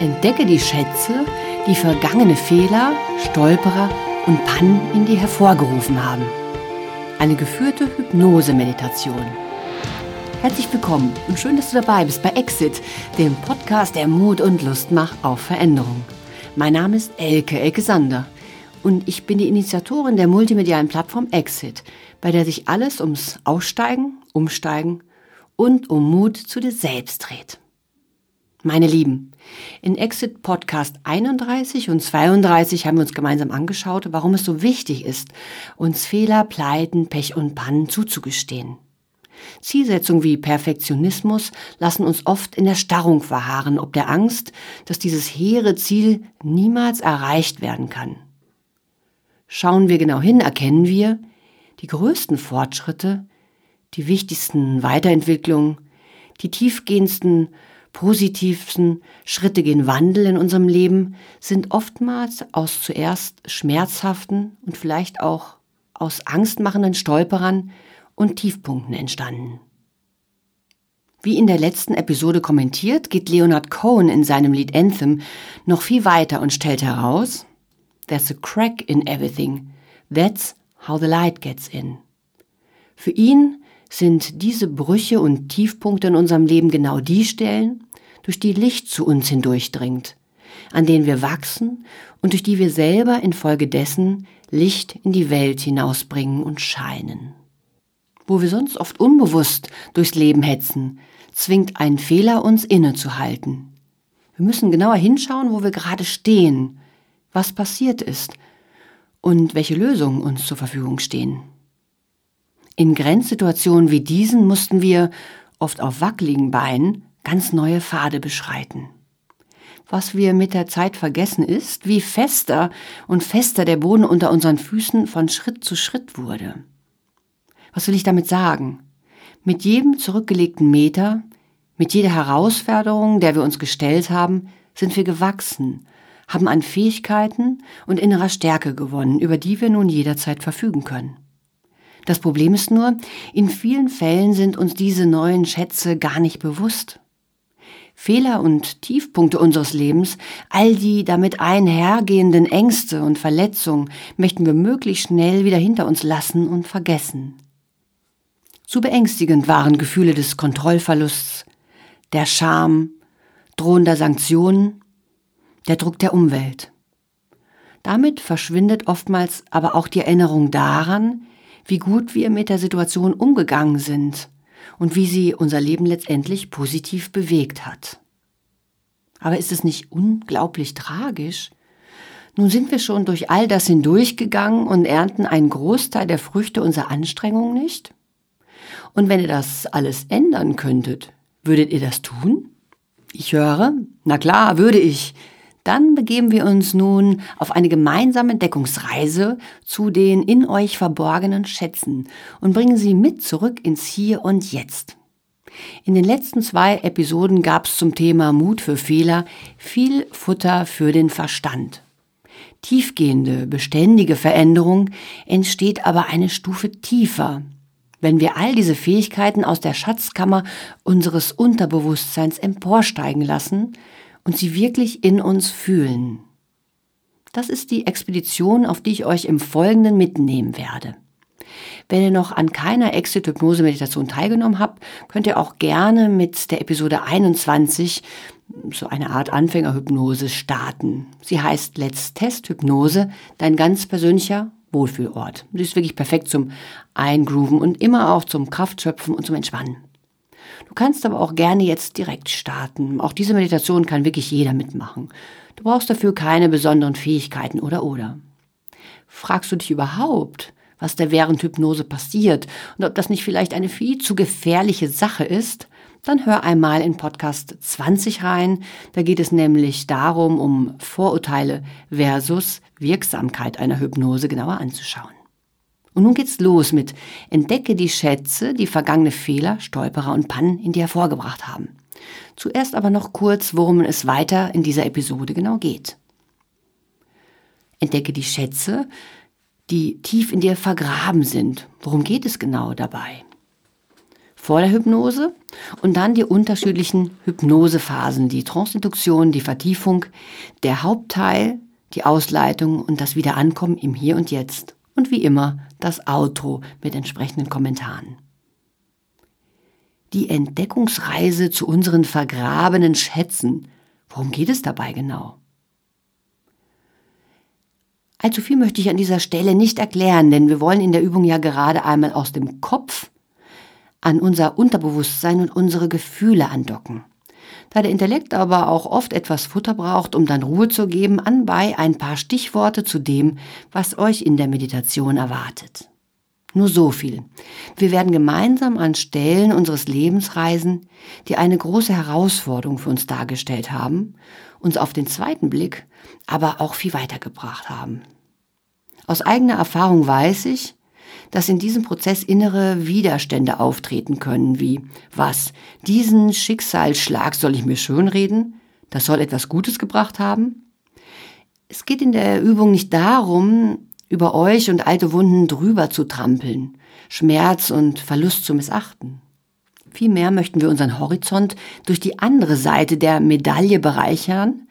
Entdecke die Schätze, die vergangene Fehler, Stolperer und Pannen in dir hervorgerufen haben. Eine geführte Hypnose-Meditation. Herzlich willkommen und schön, dass du dabei bist bei Exit, dem Podcast, der Mut und Lust macht auf Veränderung. Mein Name ist Elke, Elke Sander und ich bin die Initiatorin der multimedialen Plattform Exit, bei der sich alles ums Aussteigen, Umsteigen und um Mut zu dir selbst dreht. Meine Lieben, in Exit Podcast 31 und 32 haben wir uns gemeinsam angeschaut, warum es so wichtig ist, uns Fehler, Pleiten, Pech und Pannen zuzugestehen. Zielsetzungen wie Perfektionismus lassen uns oft in der Starrung verharren, ob der Angst, dass dieses hehre Ziel niemals erreicht werden kann. Schauen wir genau hin, erkennen wir, die größten Fortschritte, die wichtigsten Weiterentwicklungen, die tiefgehendsten positivsten Schritte gehen Wandel in unserem Leben sind oftmals aus zuerst schmerzhaften und vielleicht auch aus angstmachenden Stolperern und Tiefpunkten entstanden. Wie in der letzten Episode kommentiert, geht Leonard Cohen in seinem Lied Anthem noch viel weiter und stellt heraus, There's a crack in everything. That's how the light gets in. Für ihn sind diese Brüche und Tiefpunkte in unserem Leben genau die Stellen, durch die Licht zu uns hindurchdringt, an denen wir wachsen und durch die wir selber infolgedessen Licht in die Welt hinausbringen und scheinen. Wo wir sonst oft unbewusst durchs Leben hetzen, zwingt ein Fehler uns innezuhalten. Wir müssen genauer hinschauen, wo wir gerade stehen, was passiert ist und welche Lösungen uns zur Verfügung stehen. In Grenzsituationen wie diesen mussten wir, oft auf wackeligen Beinen, ganz neue Pfade beschreiten. Was wir mit der Zeit vergessen ist, wie fester und fester der Boden unter unseren Füßen von Schritt zu Schritt wurde. Was will ich damit sagen? Mit jedem zurückgelegten Meter, mit jeder Herausforderung, der wir uns gestellt haben, sind wir gewachsen, haben an Fähigkeiten und innerer Stärke gewonnen, über die wir nun jederzeit verfügen können. Das Problem ist nur, in vielen Fällen sind uns diese neuen Schätze gar nicht bewusst. Fehler und Tiefpunkte unseres Lebens, all die damit einhergehenden Ängste und Verletzungen möchten wir möglichst schnell wieder hinter uns lassen und vergessen. Zu beängstigend waren Gefühle des Kontrollverlusts, der Scham, drohender Sanktionen, der Druck der Umwelt. Damit verschwindet oftmals aber auch die Erinnerung daran, wie gut wir mit der Situation umgegangen sind und wie sie unser Leben letztendlich positiv bewegt hat. Aber ist es nicht unglaublich tragisch? Nun sind wir schon durch all das hindurchgegangen und ernten einen Großteil der Früchte unserer Anstrengungen nicht? Und wenn ihr das alles ändern könntet, würdet ihr das tun? Ich höre, na klar, würde ich. Dann begeben wir uns nun auf eine gemeinsame Entdeckungsreise zu den in euch verborgenen Schätzen und bringen sie mit zurück ins Hier und Jetzt. In den letzten zwei Episoden gab es zum Thema Mut für Fehler viel Futter für den Verstand. Tiefgehende, beständige Veränderung entsteht aber eine Stufe tiefer, wenn wir all diese Fähigkeiten aus der Schatzkammer unseres Unterbewusstseins emporsteigen lassen und sie wirklich in uns fühlen. Das ist die Expedition, auf die ich euch im Folgenden mitnehmen werde. Wenn ihr noch an keiner Exit-Hypnose-Meditation teilgenommen habt, könnt ihr auch gerne mit der Episode 21 so eine Art Anfängerhypnose starten. Sie heißt Let's Test Hypnose, dein ganz persönlicher Wohlfühlort. Sie ist wirklich perfekt zum Eingrooven und immer auch zum Kraftschöpfen und zum Entspannen. Du kannst aber auch gerne jetzt direkt starten. Auch diese Meditation kann wirklich jeder mitmachen. Du brauchst dafür keine besonderen Fähigkeiten oder oder. Fragst du dich überhaupt, was da während Hypnose passiert und ob das nicht vielleicht eine viel zu gefährliche Sache ist? Dann hör einmal in Podcast 20 rein. Da geht es nämlich darum, um Vorurteile versus Wirksamkeit einer Hypnose genauer anzuschauen. Und nun geht's los mit Entdecke die Schätze, die vergangene Fehler, Stolperer und Pannen in dir hervorgebracht haben. Zuerst aber noch kurz, worum es weiter in dieser Episode genau geht. Entdecke die Schätze, die tief in dir vergraben sind. Worum geht es genau dabei? vor der Hypnose und dann die unterschiedlichen Hypnosephasen, die Transinduktion, die Vertiefung, der Hauptteil, die Ausleitung und das Wiederankommen im Hier und Jetzt. Und wie immer das Outro mit entsprechenden Kommentaren. Die Entdeckungsreise zu unseren vergrabenen Schätzen. Worum geht es dabei genau? Allzu viel möchte ich an dieser Stelle nicht erklären, denn wir wollen in der Übung ja gerade einmal aus dem Kopf an unser Unterbewusstsein und unsere Gefühle andocken. Da der Intellekt aber auch oft etwas Futter braucht, um dann Ruhe zu geben, anbei ein paar Stichworte zu dem, was euch in der Meditation erwartet. Nur so viel. Wir werden gemeinsam an Stellen unseres Lebens reisen, die eine große Herausforderung für uns dargestellt haben, uns auf den zweiten Blick aber auch viel weitergebracht haben. Aus eigener Erfahrung weiß ich, dass in diesem Prozess innere Widerstände auftreten können, wie was, diesen Schicksalsschlag soll ich mir schönreden? Das soll etwas Gutes gebracht haben? Es geht in der Übung nicht darum, über euch und alte Wunden drüber zu trampeln, Schmerz und Verlust zu missachten. Vielmehr möchten wir unseren Horizont durch die andere Seite der Medaille bereichern,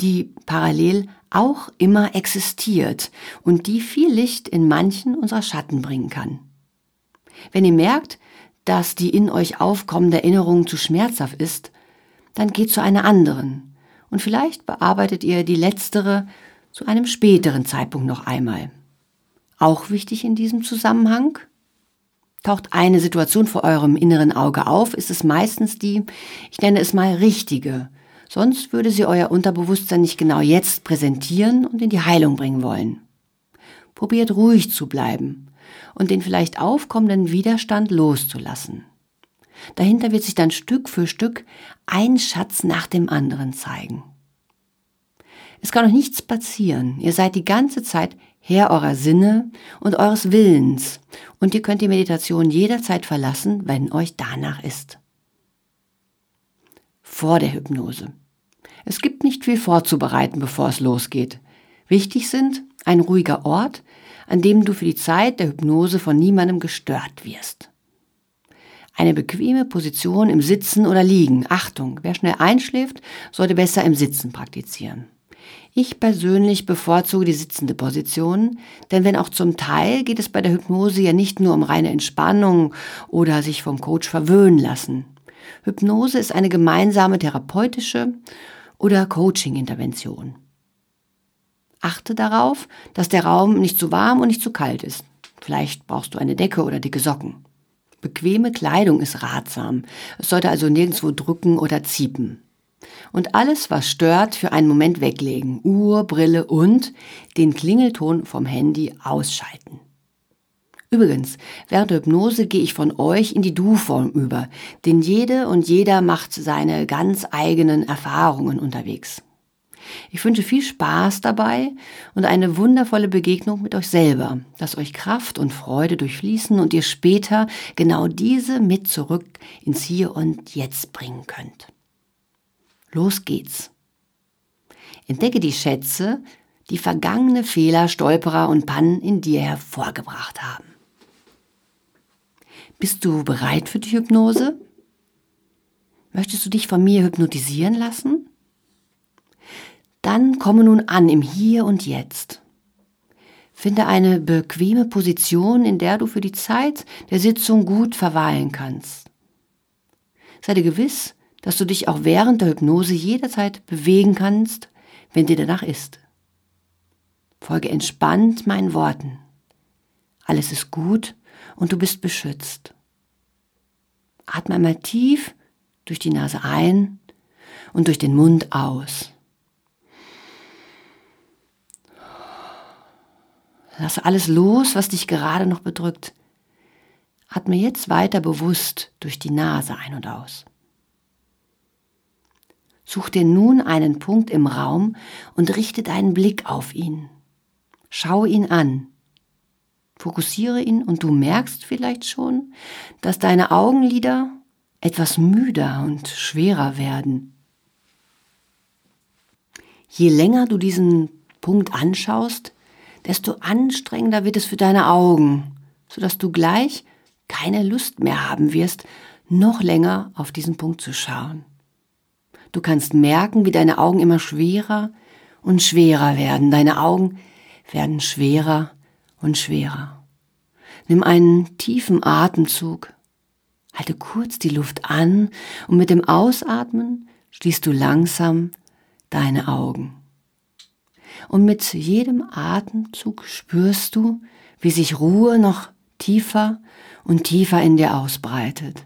die parallel auch immer existiert und die viel Licht in manchen unserer Schatten bringen kann. Wenn ihr merkt, dass die in euch aufkommende Erinnerung zu schmerzhaft ist, dann geht zu einer anderen und vielleicht bearbeitet ihr die letztere zu einem späteren Zeitpunkt noch einmal. Auch wichtig in diesem Zusammenhang, taucht eine Situation vor eurem inneren Auge auf, ist es meistens die, ich nenne es mal richtige, Sonst würde sie euer Unterbewusstsein nicht genau jetzt präsentieren und in die Heilung bringen wollen. Probiert ruhig zu bleiben und den vielleicht aufkommenden Widerstand loszulassen. Dahinter wird sich dann Stück für Stück ein Schatz nach dem anderen zeigen. Es kann euch nichts passieren. Ihr seid die ganze Zeit Herr eurer Sinne und eures Willens und ihr könnt die Meditation jederzeit verlassen, wenn euch danach ist. Vor der Hypnose. Es gibt nicht viel vorzubereiten, bevor es losgeht. Wichtig sind ein ruhiger Ort, an dem du für die Zeit der Hypnose von niemandem gestört wirst. Eine bequeme Position im Sitzen oder Liegen. Achtung, wer schnell einschläft, sollte besser im Sitzen praktizieren. Ich persönlich bevorzuge die sitzende Position, denn wenn auch zum Teil geht es bei der Hypnose ja nicht nur um reine Entspannung oder sich vom Coach verwöhnen lassen. Hypnose ist eine gemeinsame therapeutische oder Coaching-Intervention. Achte darauf, dass der Raum nicht zu warm und nicht zu kalt ist. Vielleicht brauchst du eine Decke oder dicke Socken. Bequeme Kleidung ist ratsam. Es sollte also nirgendwo drücken oder ziepen. Und alles, was stört, für einen Moment weglegen. Uhr, Brille und den Klingelton vom Handy ausschalten. Übrigens, während der Hypnose gehe ich von euch in die Du-Form über, denn jede und jeder macht seine ganz eigenen Erfahrungen unterwegs. Ich wünsche viel Spaß dabei und eine wundervolle Begegnung mit euch selber, dass euch Kraft und Freude durchfließen und ihr später genau diese mit zurück ins Hier und Jetzt bringen könnt. Los geht's. Entdecke die Schätze, die vergangene Fehler, Stolperer und Pannen in dir hervorgebracht haben. Bist du bereit für die Hypnose? Möchtest du dich von mir hypnotisieren lassen? Dann komme nun an im Hier und Jetzt. Finde eine bequeme Position, in der du für die Zeit der Sitzung gut verweilen kannst. Sei dir gewiss, dass du dich auch während der Hypnose jederzeit bewegen kannst, wenn dir danach ist. Folge entspannt meinen Worten. Alles ist gut und du bist beschützt. Atme einmal tief durch die Nase ein und durch den Mund aus. Lasse alles los, was dich gerade noch bedrückt. Atme jetzt weiter bewusst durch die Nase ein und aus. Such dir nun einen Punkt im Raum und richte deinen Blick auf ihn. Schau ihn an. Fokussiere ihn und du merkst vielleicht schon, dass deine Augenlider etwas müder und schwerer werden. Je länger du diesen Punkt anschaust, desto anstrengender wird es für deine Augen, sodass du gleich keine Lust mehr haben wirst, noch länger auf diesen Punkt zu schauen. Du kannst merken, wie deine Augen immer schwerer und schwerer werden. Deine Augen werden schwerer und schwerer. Nimm einen tiefen Atemzug, halte kurz die Luft an und mit dem Ausatmen schließt du langsam deine Augen. Und mit jedem Atemzug spürst du, wie sich Ruhe noch tiefer und tiefer in dir ausbreitet.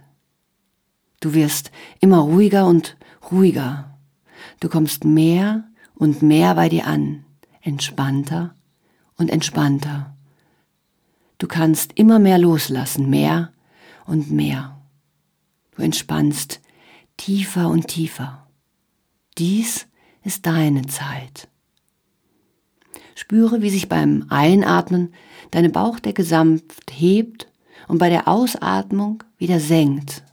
Du wirst immer ruhiger und ruhiger. Du kommst mehr und mehr bei dir an, entspannter und entspannter. Du kannst immer mehr loslassen, mehr und mehr. Du entspannst tiefer und tiefer. Dies ist deine Zeit. Spüre, wie sich beim Einatmen deine Bauchdecke sanft hebt und bei der Ausatmung wieder senkt.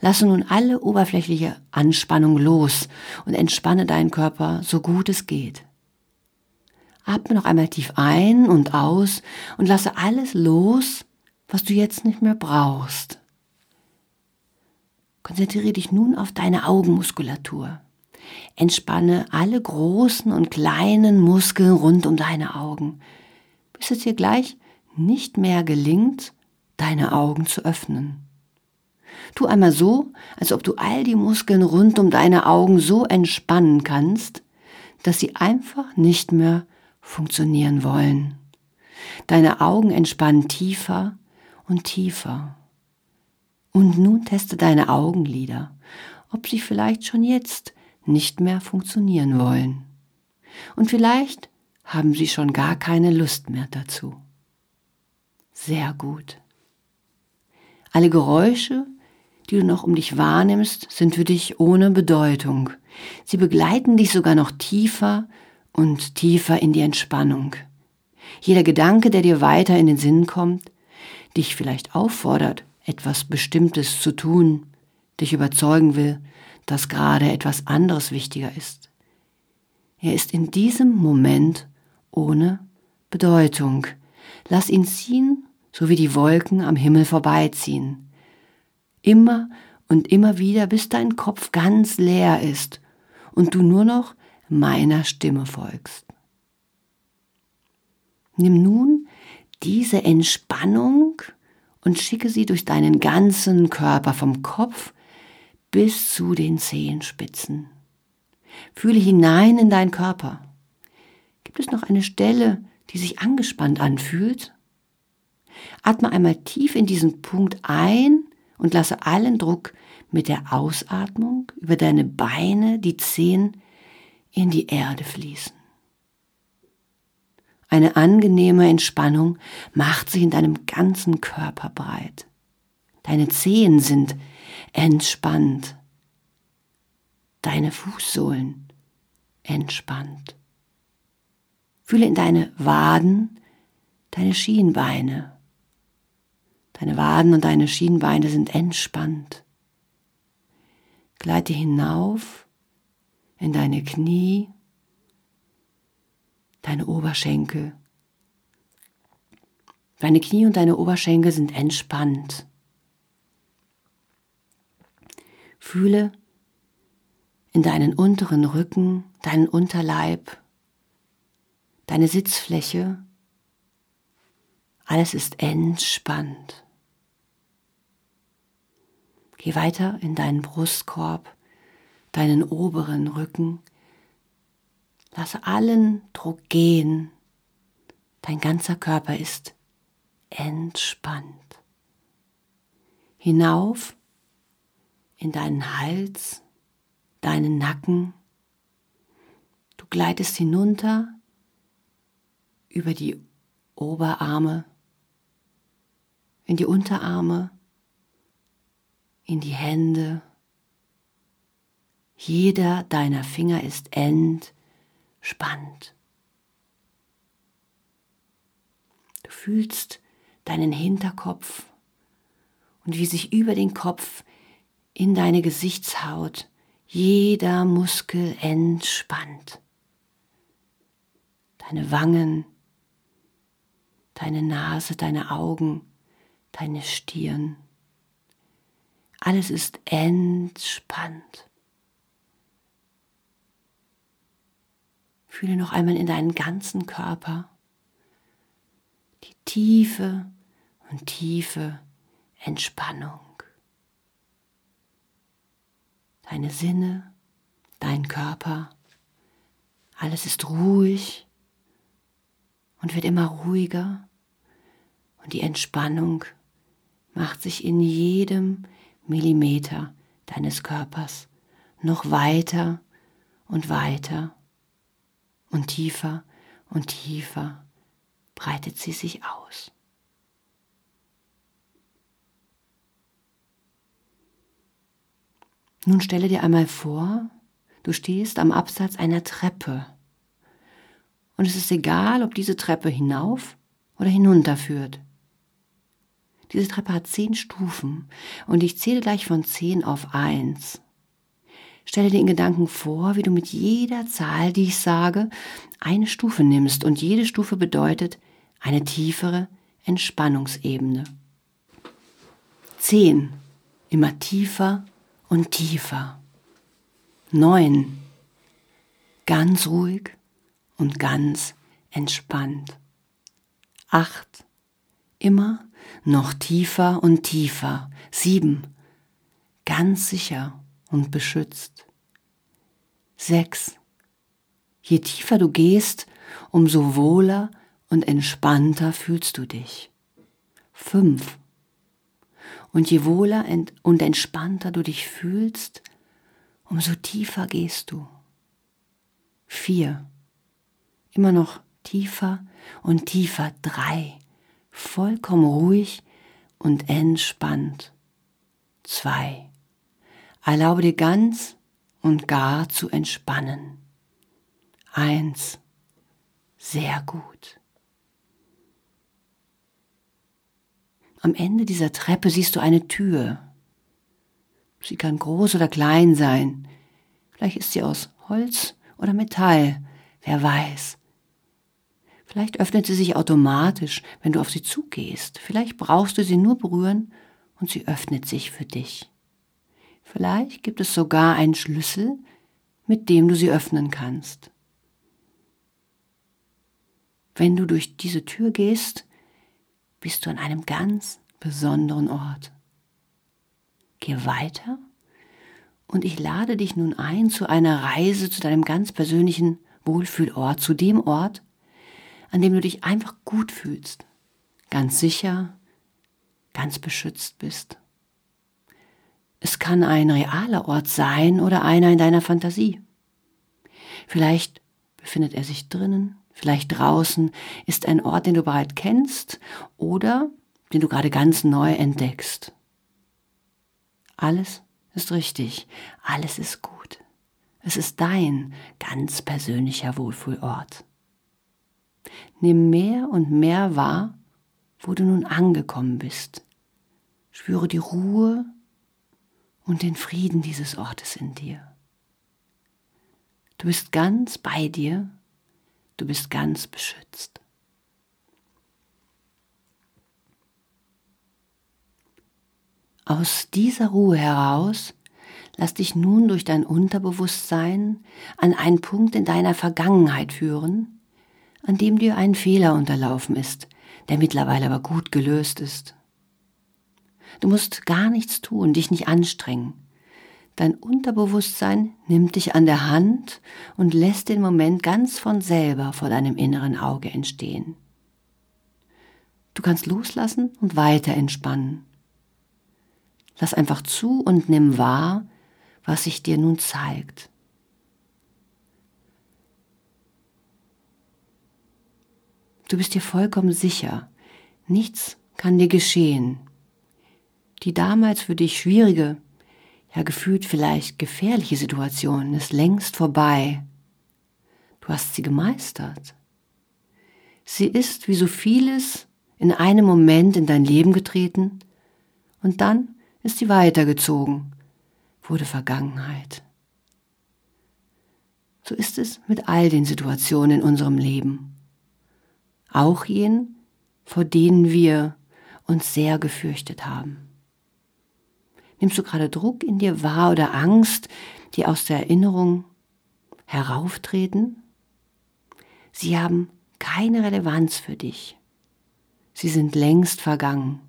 Lasse nun alle oberflächliche Anspannung los und entspanne deinen Körper so gut es geht. Atme noch einmal tief ein und aus und lasse alles los, was du jetzt nicht mehr brauchst. Konzentriere dich nun auf deine Augenmuskulatur. Entspanne alle großen und kleinen Muskeln rund um deine Augen, bis es dir gleich nicht mehr gelingt, deine Augen zu öffnen. Tu einmal so, als ob du all die Muskeln rund um deine Augen so entspannen kannst, dass sie einfach nicht mehr funktionieren wollen. Deine Augen entspannen tiefer und tiefer. Und nun teste deine Augenlider, ob sie vielleicht schon jetzt nicht mehr funktionieren wollen. Und vielleicht haben sie schon gar keine Lust mehr dazu. Sehr gut. Alle Geräusche, die du noch um dich wahrnimmst, sind für dich ohne Bedeutung. Sie begleiten dich sogar noch tiefer und tiefer in die Entspannung. Jeder Gedanke, der dir weiter in den Sinn kommt, dich vielleicht auffordert, etwas Bestimmtes zu tun, dich überzeugen will, dass gerade etwas anderes wichtiger ist. Er ist in diesem Moment ohne Bedeutung. Lass ihn ziehen, so wie die Wolken am Himmel vorbeiziehen. Immer und immer wieder, bis dein Kopf ganz leer ist und du nur noch meiner Stimme folgst. Nimm nun diese Entspannung und schicke sie durch deinen ganzen Körper vom Kopf bis zu den Zehenspitzen. Fühle hinein in deinen Körper. Gibt es noch eine Stelle, die sich angespannt anfühlt? Atme einmal tief in diesen Punkt ein und lasse allen Druck mit der Ausatmung über deine Beine, die Zehen in die Erde fließen. Eine angenehme Entspannung macht sich in deinem ganzen Körper breit. Deine Zehen sind entspannt. Deine Fußsohlen entspannt. Fühle in deine Waden, deine Schienbeine. Deine Waden und deine Schienbeine sind entspannt. Gleite hinauf in deine Knie, deine Oberschenkel. Deine Knie und deine Oberschenkel sind entspannt. Fühle in deinen unteren Rücken, deinen Unterleib, deine Sitzfläche. Alles ist entspannt. Geh weiter in deinen Brustkorb, deinen oberen Rücken. Lasse allen Druck gehen. Dein ganzer Körper ist entspannt. Hinauf in deinen Hals, deinen Nacken. Du gleitest hinunter über die Oberarme, in die Unterarme, in die Hände. Jeder deiner Finger ist entspannt. Du fühlst deinen Hinterkopf und wie sich über den Kopf in deine Gesichtshaut jeder Muskel entspannt. Deine Wangen, deine Nase, deine Augen, deine Stirn. Alles ist entspannt. Fühle noch einmal in deinen ganzen Körper. Die tiefe und tiefe Entspannung. Deine Sinne, dein Körper, alles ist ruhig und wird immer ruhiger. Und die Entspannung macht sich in jedem Millimeter deines Körpers noch weiter und weiter und tiefer und tiefer breitet sie sich aus. Nun stelle dir einmal vor, du stehst am Absatz einer Treppe und es ist egal, ob diese Treppe hinauf oder hinunter führt. Diese Treppe hat zehn Stufen und ich zähle gleich von zehn auf eins. Stelle dir in Gedanken vor, wie du mit jeder Zahl, die ich sage, eine Stufe nimmst und jede Stufe bedeutet eine tiefere Entspannungsebene. Zehn, immer tiefer und tiefer. Neun, ganz ruhig und ganz entspannt. Acht, immer noch tiefer und tiefer. Sieben, ganz sicher und beschützt. Sechs, je tiefer du gehst, umso wohler und entspannter fühlst du dich. Fünf, und je wohler und entspannter du dich fühlst, umso tiefer gehst du. Vier, immer noch tiefer und tiefer. Drei, vollkommen ruhig und entspannt. Zwei. Erlaube dir ganz und gar zu entspannen. Eins. Sehr gut. Am Ende dieser Treppe siehst du eine Tür. Sie kann groß oder klein sein. Vielleicht ist sie aus Holz oder Metall. Wer weiß. Vielleicht öffnet sie sich automatisch, wenn du auf sie zugehst. Vielleicht brauchst du sie nur berühren und sie öffnet sich für dich. Vielleicht gibt es sogar einen Schlüssel, mit dem du sie öffnen kannst. Wenn du durch diese Tür gehst, bist du an einem ganz besonderen Ort. Geh weiter und ich lade dich nun ein zu einer Reise zu deinem ganz persönlichen Wohlfühlort, zu dem Ort, an dem du dich einfach gut fühlst, ganz sicher, ganz beschützt bist. Es kann ein realer Ort sein oder einer in deiner Fantasie. Vielleicht befindet er sich drinnen, vielleicht draußen, ist ein Ort, den du bereits kennst oder den du gerade ganz neu entdeckst. Alles ist richtig, alles ist gut. Es ist dein ganz persönlicher Wohlfühlort. Nimm mehr und mehr wahr, wo du nun angekommen bist. Spüre die Ruhe und den Frieden dieses Ortes in dir. Du bist ganz bei dir, du bist ganz beschützt. Aus dieser Ruhe heraus lass dich nun durch dein Unterbewusstsein an einen Punkt in deiner Vergangenheit führen, an dem dir ein Fehler unterlaufen ist, der mittlerweile aber gut gelöst ist. Du musst gar nichts tun, dich nicht anstrengen. Dein Unterbewusstsein nimmt dich an der Hand und lässt den Moment ganz von selber vor deinem inneren Auge entstehen. Du kannst loslassen und weiter entspannen. Lass einfach zu und nimm wahr, was sich dir nun zeigt. Du bist dir vollkommen sicher, nichts kann dir geschehen. Die damals für dich schwierige, ja gefühlt vielleicht gefährliche Situation ist längst vorbei. Du hast sie gemeistert. Sie ist wie so vieles in einem Moment in dein Leben getreten und dann ist sie weitergezogen, wurde Vergangenheit. So ist es mit all den Situationen in unserem Leben auch jenen, vor denen wir uns sehr gefürchtet haben. Nimmst du gerade Druck in dir wahr oder Angst, die aus der Erinnerung herauftreten? Sie haben keine Relevanz für dich. Sie sind längst vergangen.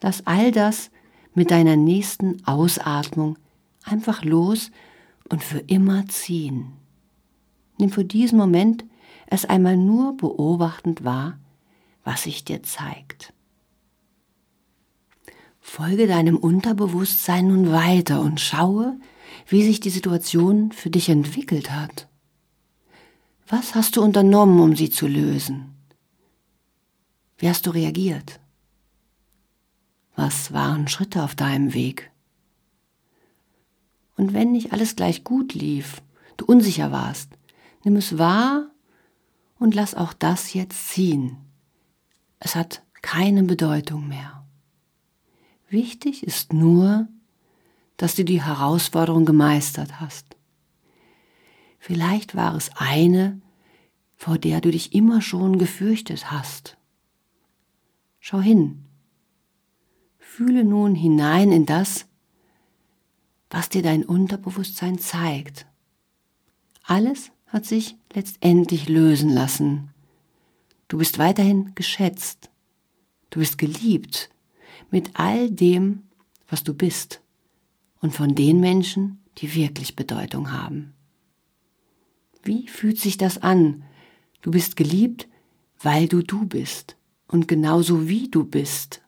Lass all das mit deiner nächsten Ausatmung einfach los und für immer ziehen. Nimm für diesen Moment es einmal nur beobachtend wahr, was sich dir zeigt. Folge deinem Unterbewusstsein nun weiter und schaue, wie sich die Situation für dich entwickelt hat. Was hast du unternommen, um sie zu lösen? Wie hast du reagiert? Was waren Schritte auf deinem Weg? Und wenn nicht alles gleich gut lief, du unsicher warst, nimm es wahr und lass auch das jetzt ziehen. Es hat keine Bedeutung mehr. Wichtig ist nur, dass du die Herausforderung gemeistert hast. Vielleicht war es eine, vor der du dich immer schon gefürchtet hast. Schau hin. Fühle nun hinein in das, was dir dein Unterbewusstsein zeigt. Alles hat sich letztendlich lösen lassen. Du bist weiterhin geschätzt. Du bist geliebt mit all dem, was du bist und von den Menschen, die wirklich Bedeutung haben. Wie fühlt sich das an? Du bist geliebt, weil du du bist und genauso wie du bist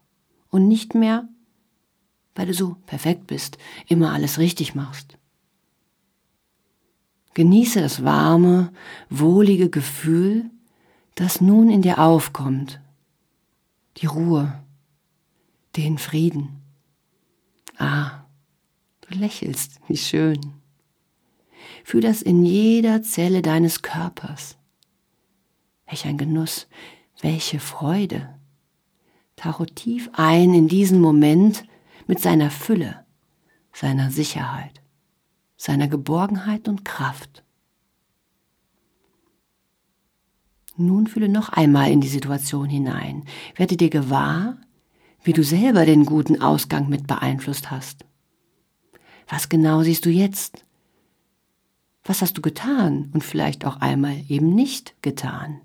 und nicht mehr, weil du so perfekt bist, immer alles richtig machst. Genieße das warme, wohlige Gefühl, das nun in dir aufkommt, die Ruhe, den Frieden. Ah, du lächelst, wie schön. Fühl das in jeder Zelle deines Körpers. Welch ein Genuss, welche Freude. Tauche tief ein in diesen Moment mit seiner Fülle, seiner Sicherheit, seiner Geborgenheit und Kraft. Nun fühle noch einmal in die Situation hinein. Werde dir gewahr, wie du selber den guten Ausgang mit beeinflusst hast. Was genau siehst du jetzt? Was hast du getan und vielleicht auch einmal eben nicht getan?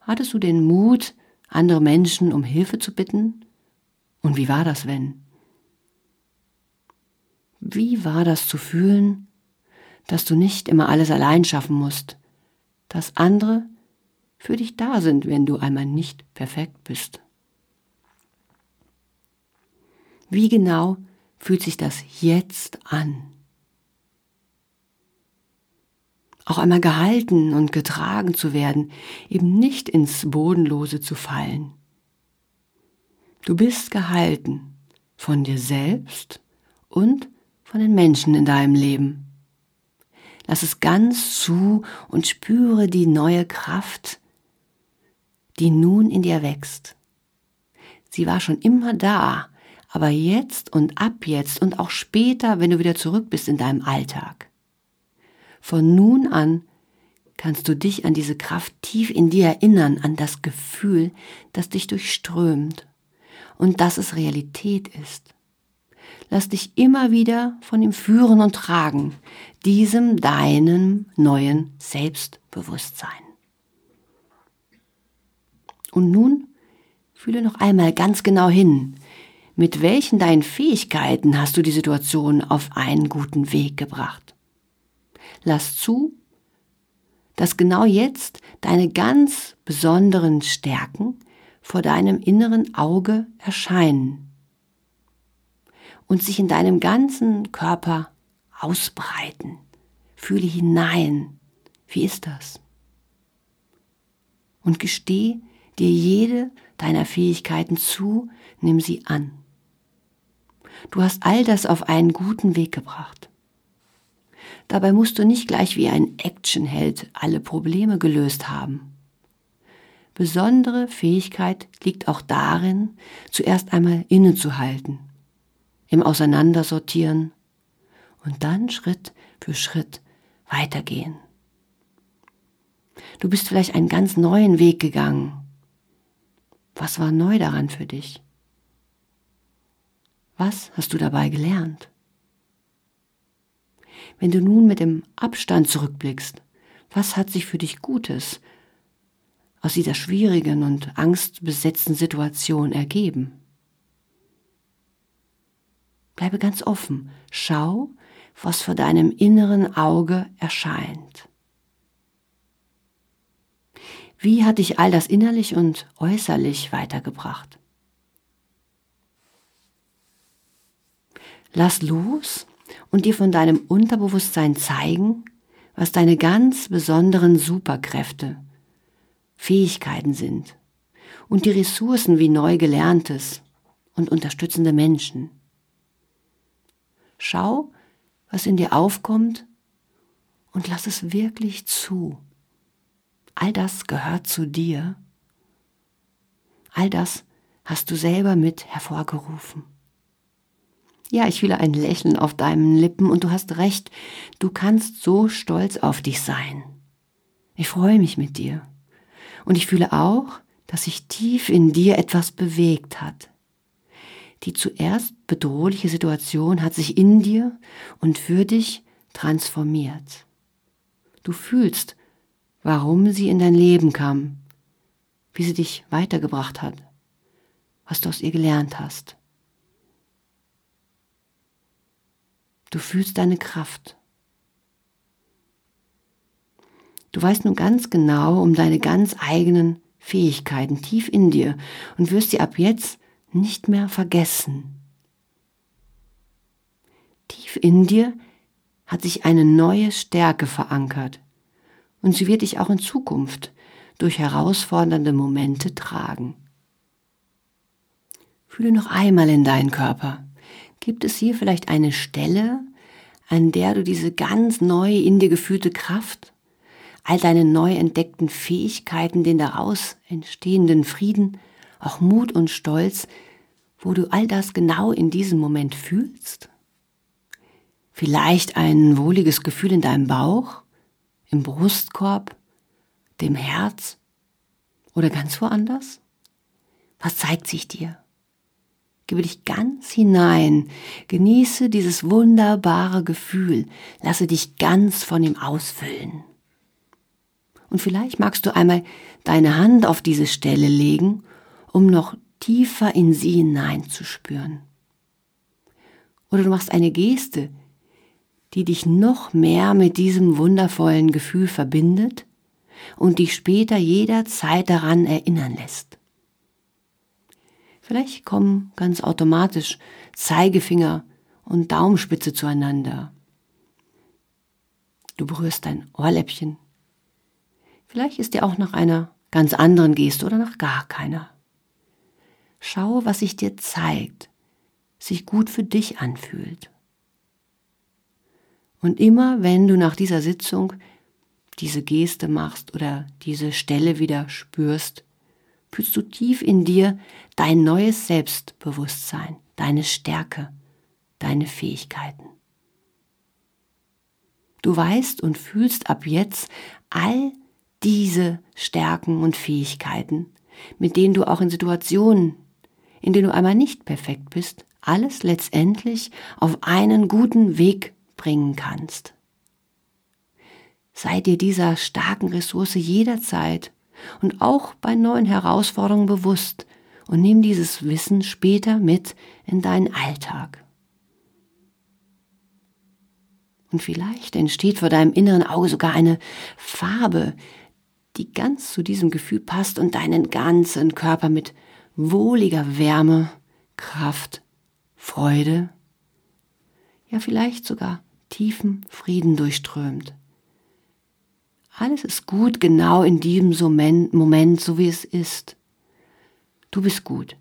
Hattest du den Mut, andere Menschen um Hilfe zu bitten? Und wie war das, wenn? Wie war das zu fühlen, dass du nicht immer alles allein schaffen musst, dass andere für dich da sind, wenn du einmal nicht perfekt bist? Wie genau fühlt sich das jetzt an? Auch einmal gehalten und getragen zu werden, eben nicht ins Bodenlose zu fallen. Du bist gehalten von dir selbst und von den Menschen in deinem Leben. Lass es ganz zu und spüre die neue Kraft, die nun in dir wächst. Sie war schon immer da, aber jetzt und ab jetzt und auch später, wenn du wieder zurück bist in deinem Alltag. Von nun an kannst du dich an diese Kraft tief in dir erinnern, an das Gefühl, das dich durchströmt und dass es Realität ist. Lass dich immer wieder von ihm führen und tragen, diesem deinem neuen Selbstbewusstsein. Und nun fühle noch einmal ganz genau hin, mit welchen deinen Fähigkeiten hast du die Situation auf einen guten Weg gebracht? Lass zu, dass genau jetzt deine ganz besonderen Stärken vor deinem inneren Auge erscheinen und sich in deinem ganzen Körper ausbreiten. Fühle hinein. Wie ist das? Und gesteh dir jede deiner Fähigkeiten zu, nimm sie an. Du hast all das auf einen guten Weg gebracht. Dabei musst du nicht gleich wie ein Actionheld alle Probleme gelöst haben. Besondere Fähigkeit liegt auch darin, zuerst einmal innezuhalten, im Auseinandersortieren und dann Schritt für Schritt weitergehen. Du bist vielleicht einen ganz neuen Weg gegangen. Was war neu daran für dich? Was hast du dabei gelernt? Wenn du nun mit dem Abstand zurückblickst, was hat sich für dich Gutes aus dieser schwierigen und angstbesetzten Situation ergeben? Bleibe ganz offen, schau, was vor deinem inneren Auge erscheint. Wie hat dich all das innerlich und äußerlich weitergebracht? Lass los und dir von deinem Unterbewusstsein zeigen, was deine ganz besonderen Superkräfte, Fähigkeiten sind und die Ressourcen wie neu gelerntes und unterstützende Menschen. Schau, was in dir aufkommt und lass es wirklich zu. All das gehört zu dir. All das hast du selber mit hervorgerufen. Ja, ich fühle ein Lächeln auf deinen Lippen und du hast recht, du kannst so stolz auf dich sein. Ich freue mich mit dir. Und ich fühle auch, dass sich tief in dir etwas bewegt hat. Die zuerst bedrohliche Situation hat sich in dir und für dich transformiert. Du fühlst, warum sie in dein Leben kam, wie sie dich weitergebracht hat, was du aus ihr gelernt hast. Du fühlst deine Kraft. Du weißt nun ganz genau um deine ganz eigenen Fähigkeiten tief in dir und wirst sie ab jetzt nicht mehr vergessen. Tief in dir hat sich eine neue Stärke verankert und sie wird dich auch in Zukunft durch herausfordernde Momente tragen. Fühle noch einmal in deinen Körper. Gibt es hier vielleicht eine Stelle, an der du diese ganz neu in dir gefühlte Kraft, all deine neu entdeckten Fähigkeiten, den daraus entstehenden Frieden, auch Mut und Stolz, wo du all das genau in diesem Moment fühlst? Vielleicht ein wohliges Gefühl in deinem Bauch, im Brustkorb, dem Herz oder ganz woanders? Was zeigt sich dir? Gebe dich ganz hinein, genieße dieses wunderbare Gefühl, lasse dich ganz von ihm ausfüllen. Und vielleicht magst du einmal deine Hand auf diese Stelle legen, um noch tiefer in sie hineinzuspüren. Oder du machst eine Geste, die dich noch mehr mit diesem wundervollen Gefühl verbindet und dich später jederzeit daran erinnern lässt. Vielleicht kommen ganz automatisch Zeigefinger und Daumenspitze zueinander. Du berührst dein Ohrläppchen. Vielleicht ist dir auch nach einer ganz anderen Geste oder nach gar keiner. Schau, was sich dir zeigt, sich gut für dich anfühlt. Und immer wenn du nach dieser Sitzung diese Geste machst oder diese Stelle wieder spürst, fühlst du tief in dir dein neues Selbstbewusstsein, deine Stärke, deine Fähigkeiten. Du weißt und fühlst ab jetzt all diese Stärken und Fähigkeiten, mit denen du auch in Situationen, in denen du einmal nicht perfekt bist, alles letztendlich auf einen guten Weg bringen kannst. Sei dir dieser starken Ressource jederzeit und auch bei neuen Herausforderungen bewusst und nimm dieses Wissen später mit in deinen Alltag. Und vielleicht entsteht vor deinem inneren Auge sogar eine Farbe, die ganz zu diesem Gefühl passt und deinen ganzen Körper mit wohliger Wärme, Kraft, Freude, ja vielleicht sogar tiefen Frieden durchströmt. Alles ist gut genau in diesem Moment, so wie es ist. Du bist gut.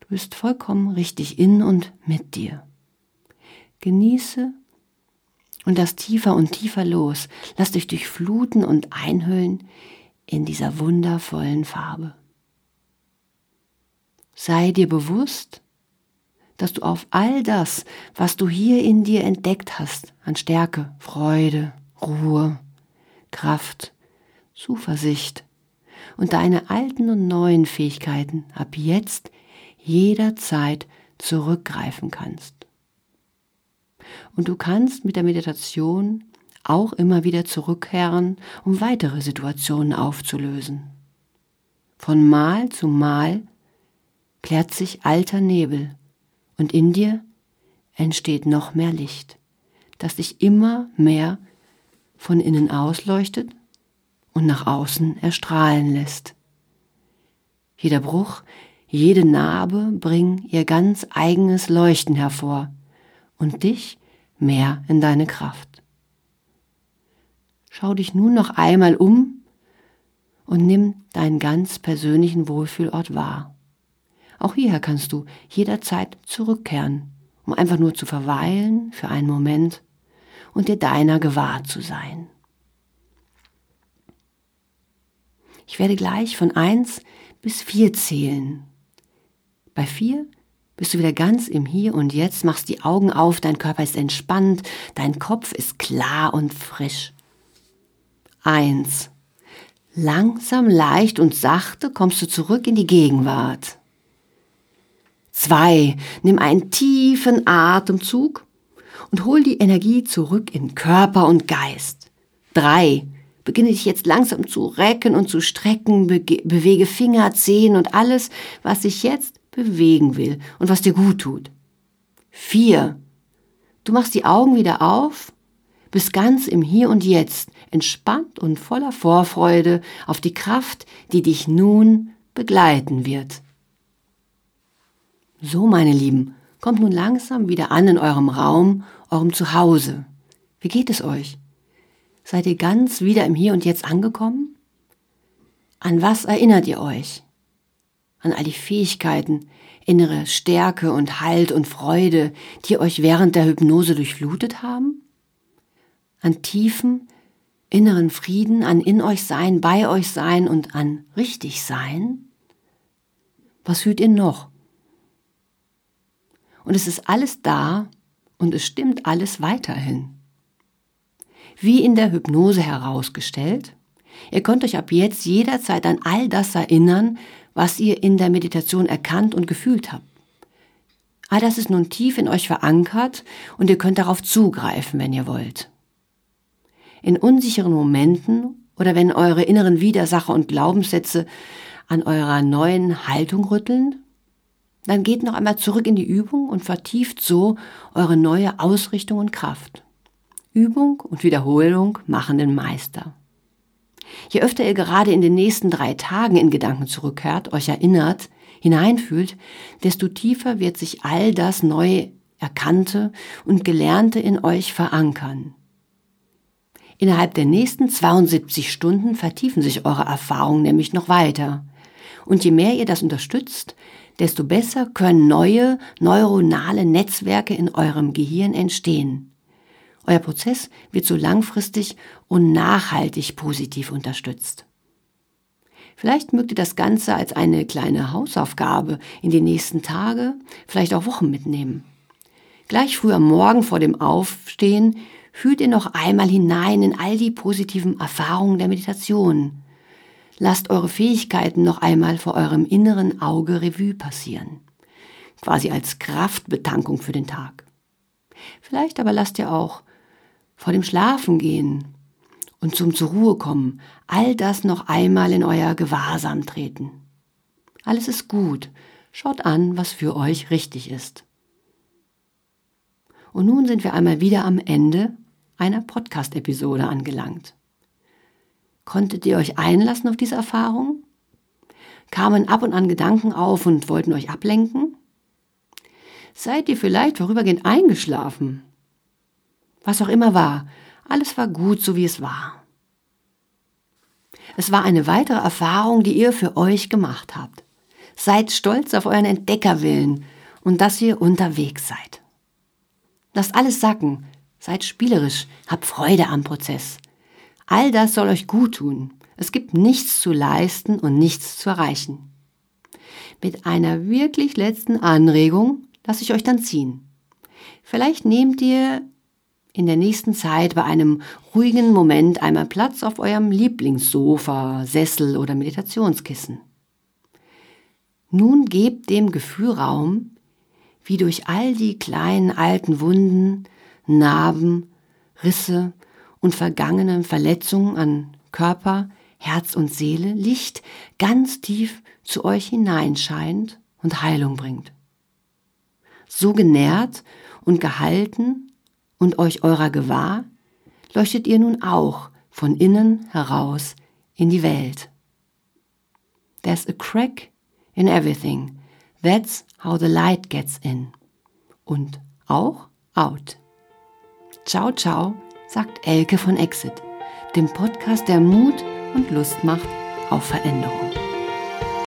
Du bist vollkommen richtig in und mit dir. Genieße und das tiefer und tiefer los. Lass dich durchfluten und einhüllen in dieser wundervollen Farbe. Sei dir bewusst, dass du auf all das, was du hier in dir entdeckt hast, an Stärke, Freude, Ruhe, Kraft, Zuversicht und deine alten und neuen Fähigkeiten ab jetzt jederzeit zurückgreifen kannst. Und du kannst mit der Meditation auch immer wieder zurückkehren, um weitere Situationen aufzulösen. Von Mal zu Mal klärt sich alter Nebel und in dir entsteht noch mehr Licht, das dich immer mehr von innen ausleuchtet und nach außen erstrahlen lässt. Jeder Bruch, jede Narbe bringen ihr ganz eigenes Leuchten hervor und dich mehr in deine Kraft. Schau dich nun noch einmal um und nimm deinen ganz persönlichen Wohlfühlort wahr. Auch hierher kannst du jederzeit zurückkehren, um einfach nur zu verweilen für einen Moment und dir deiner gewahr zu sein. Ich werde gleich von eins bis vier zählen. Bei vier bist du wieder ganz im Hier und Jetzt, machst die Augen auf, dein Körper ist entspannt, dein Kopf ist klar und frisch. Eins. Langsam, leicht und sachte kommst du zurück in die Gegenwart. Zwei. Nimm einen tiefen Atemzug und hol die Energie zurück in Körper und Geist. Drei. Beginne dich jetzt langsam zu recken und zu strecken, bewege Finger, Zehen und alles, was sich jetzt bewegen will und was dir gut tut. Vier. Du machst die Augen wieder auf, bist ganz im Hier und Jetzt, entspannt und voller Vorfreude auf die Kraft, die dich nun begleiten wird. So, meine Lieben, kommt nun langsam wieder an in eurem Raum, eurem Zuhause. Wie geht es euch? Seid ihr ganz wieder im Hier und Jetzt angekommen? An was erinnert ihr euch? an all die Fähigkeiten, innere Stärke und Halt und Freude, die euch während der Hypnose durchflutet haben? An tiefen, inneren Frieden, an in euch sein, bei euch sein und an richtig sein? Was fühlt ihr noch? Und es ist alles da und es stimmt alles weiterhin. Wie in der Hypnose herausgestellt, ihr könnt euch ab jetzt jederzeit an all das erinnern, was ihr in der Meditation erkannt und gefühlt habt. All das ist nun tief in euch verankert und ihr könnt darauf zugreifen, wenn ihr wollt. In unsicheren Momenten oder wenn eure inneren Widersacher und Glaubenssätze an eurer neuen Haltung rütteln, dann geht noch einmal zurück in die Übung und vertieft so eure neue Ausrichtung und Kraft. Übung und Wiederholung machen den Meister. Je öfter ihr gerade in den nächsten drei Tagen in Gedanken zurückkehrt, euch erinnert, hineinfühlt, desto tiefer wird sich all das neu Erkannte und Gelernte in euch verankern. Innerhalb der nächsten 72 Stunden vertiefen sich eure Erfahrungen nämlich noch weiter. Und je mehr ihr das unterstützt, desto besser können neue neuronale Netzwerke in eurem Gehirn entstehen. Euer Prozess wird so langfristig und nachhaltig positiv unterstützt. Vielleicht mögt ihr das Ganze als eine kleine Hausaufgabe in die nächsten Tage, vielleicht auch Wochen mitnehmen. Gleich früh am Morgen vor dem Aufstehen fühlt ihr noch einmal hinein in all die positiven Erfahrungen der Meditation. Lasst eure Fähigkeiten noch einmal vor eurem inneren Auge Revue passieren. Quasi als Kraftbetankung für den Tag. Vielleicht aber lasst ihr auch vor dem Schlafengehen und zum zur Ruhe kommen, all das noch einmal in euer Gewahrsam treten. Alles ist gut. Schaut an, was für euch richtig ist. Und nun sind wir einmal wieder am Ende einer Podcast-Episode angelangt. Konntet ihr euch einlassen auf diese Erfahrung? Kamen ab und an Gedanken auf und wollten euch ablenken? Seid ihr vielleicht vorübergehend eingeschlafen was auch immer war, alles war gut, so wie es war. Es war eine weitere Erfahrung, die ihr für euch gemacht habt. Seid stolz auf euren Entdeckerwillen und dass ihr unterwegs seid. Lasst alles sacken, seid spielerisch, habt Freude am Prozess. All das soll euch gut tun. Es gibt nichts zu leisten und nichts zu erreichen. Mit einer wirklich letzten Anregung lasse ich euch dann ziehen. Vielleicht nehmt ihr in der nächsten Zeit bei einem ruhigen Moment einmal Platz auf eurem Lieblingssofa, Sessel oder Meditationskissen. Nun gebt dem Gefühl Raum, wie durch all die kleinen alten Wunden, Narben, Risse und vergangenen Verletzungen an Körper, Herz und Seele Licht ganz tief zu euch hineinscheint und Heilung bringt. So genährt und gehalten und euch eurer gewahr, leuchtet ihr nun auch von innen heraus in die Welt. There's a crack in everything. That's how the light gets in. Und auch out. Ciao, ciao, sagt Elke von Exit, dem Podcast, der Mut und Lust macht auf Veränderung.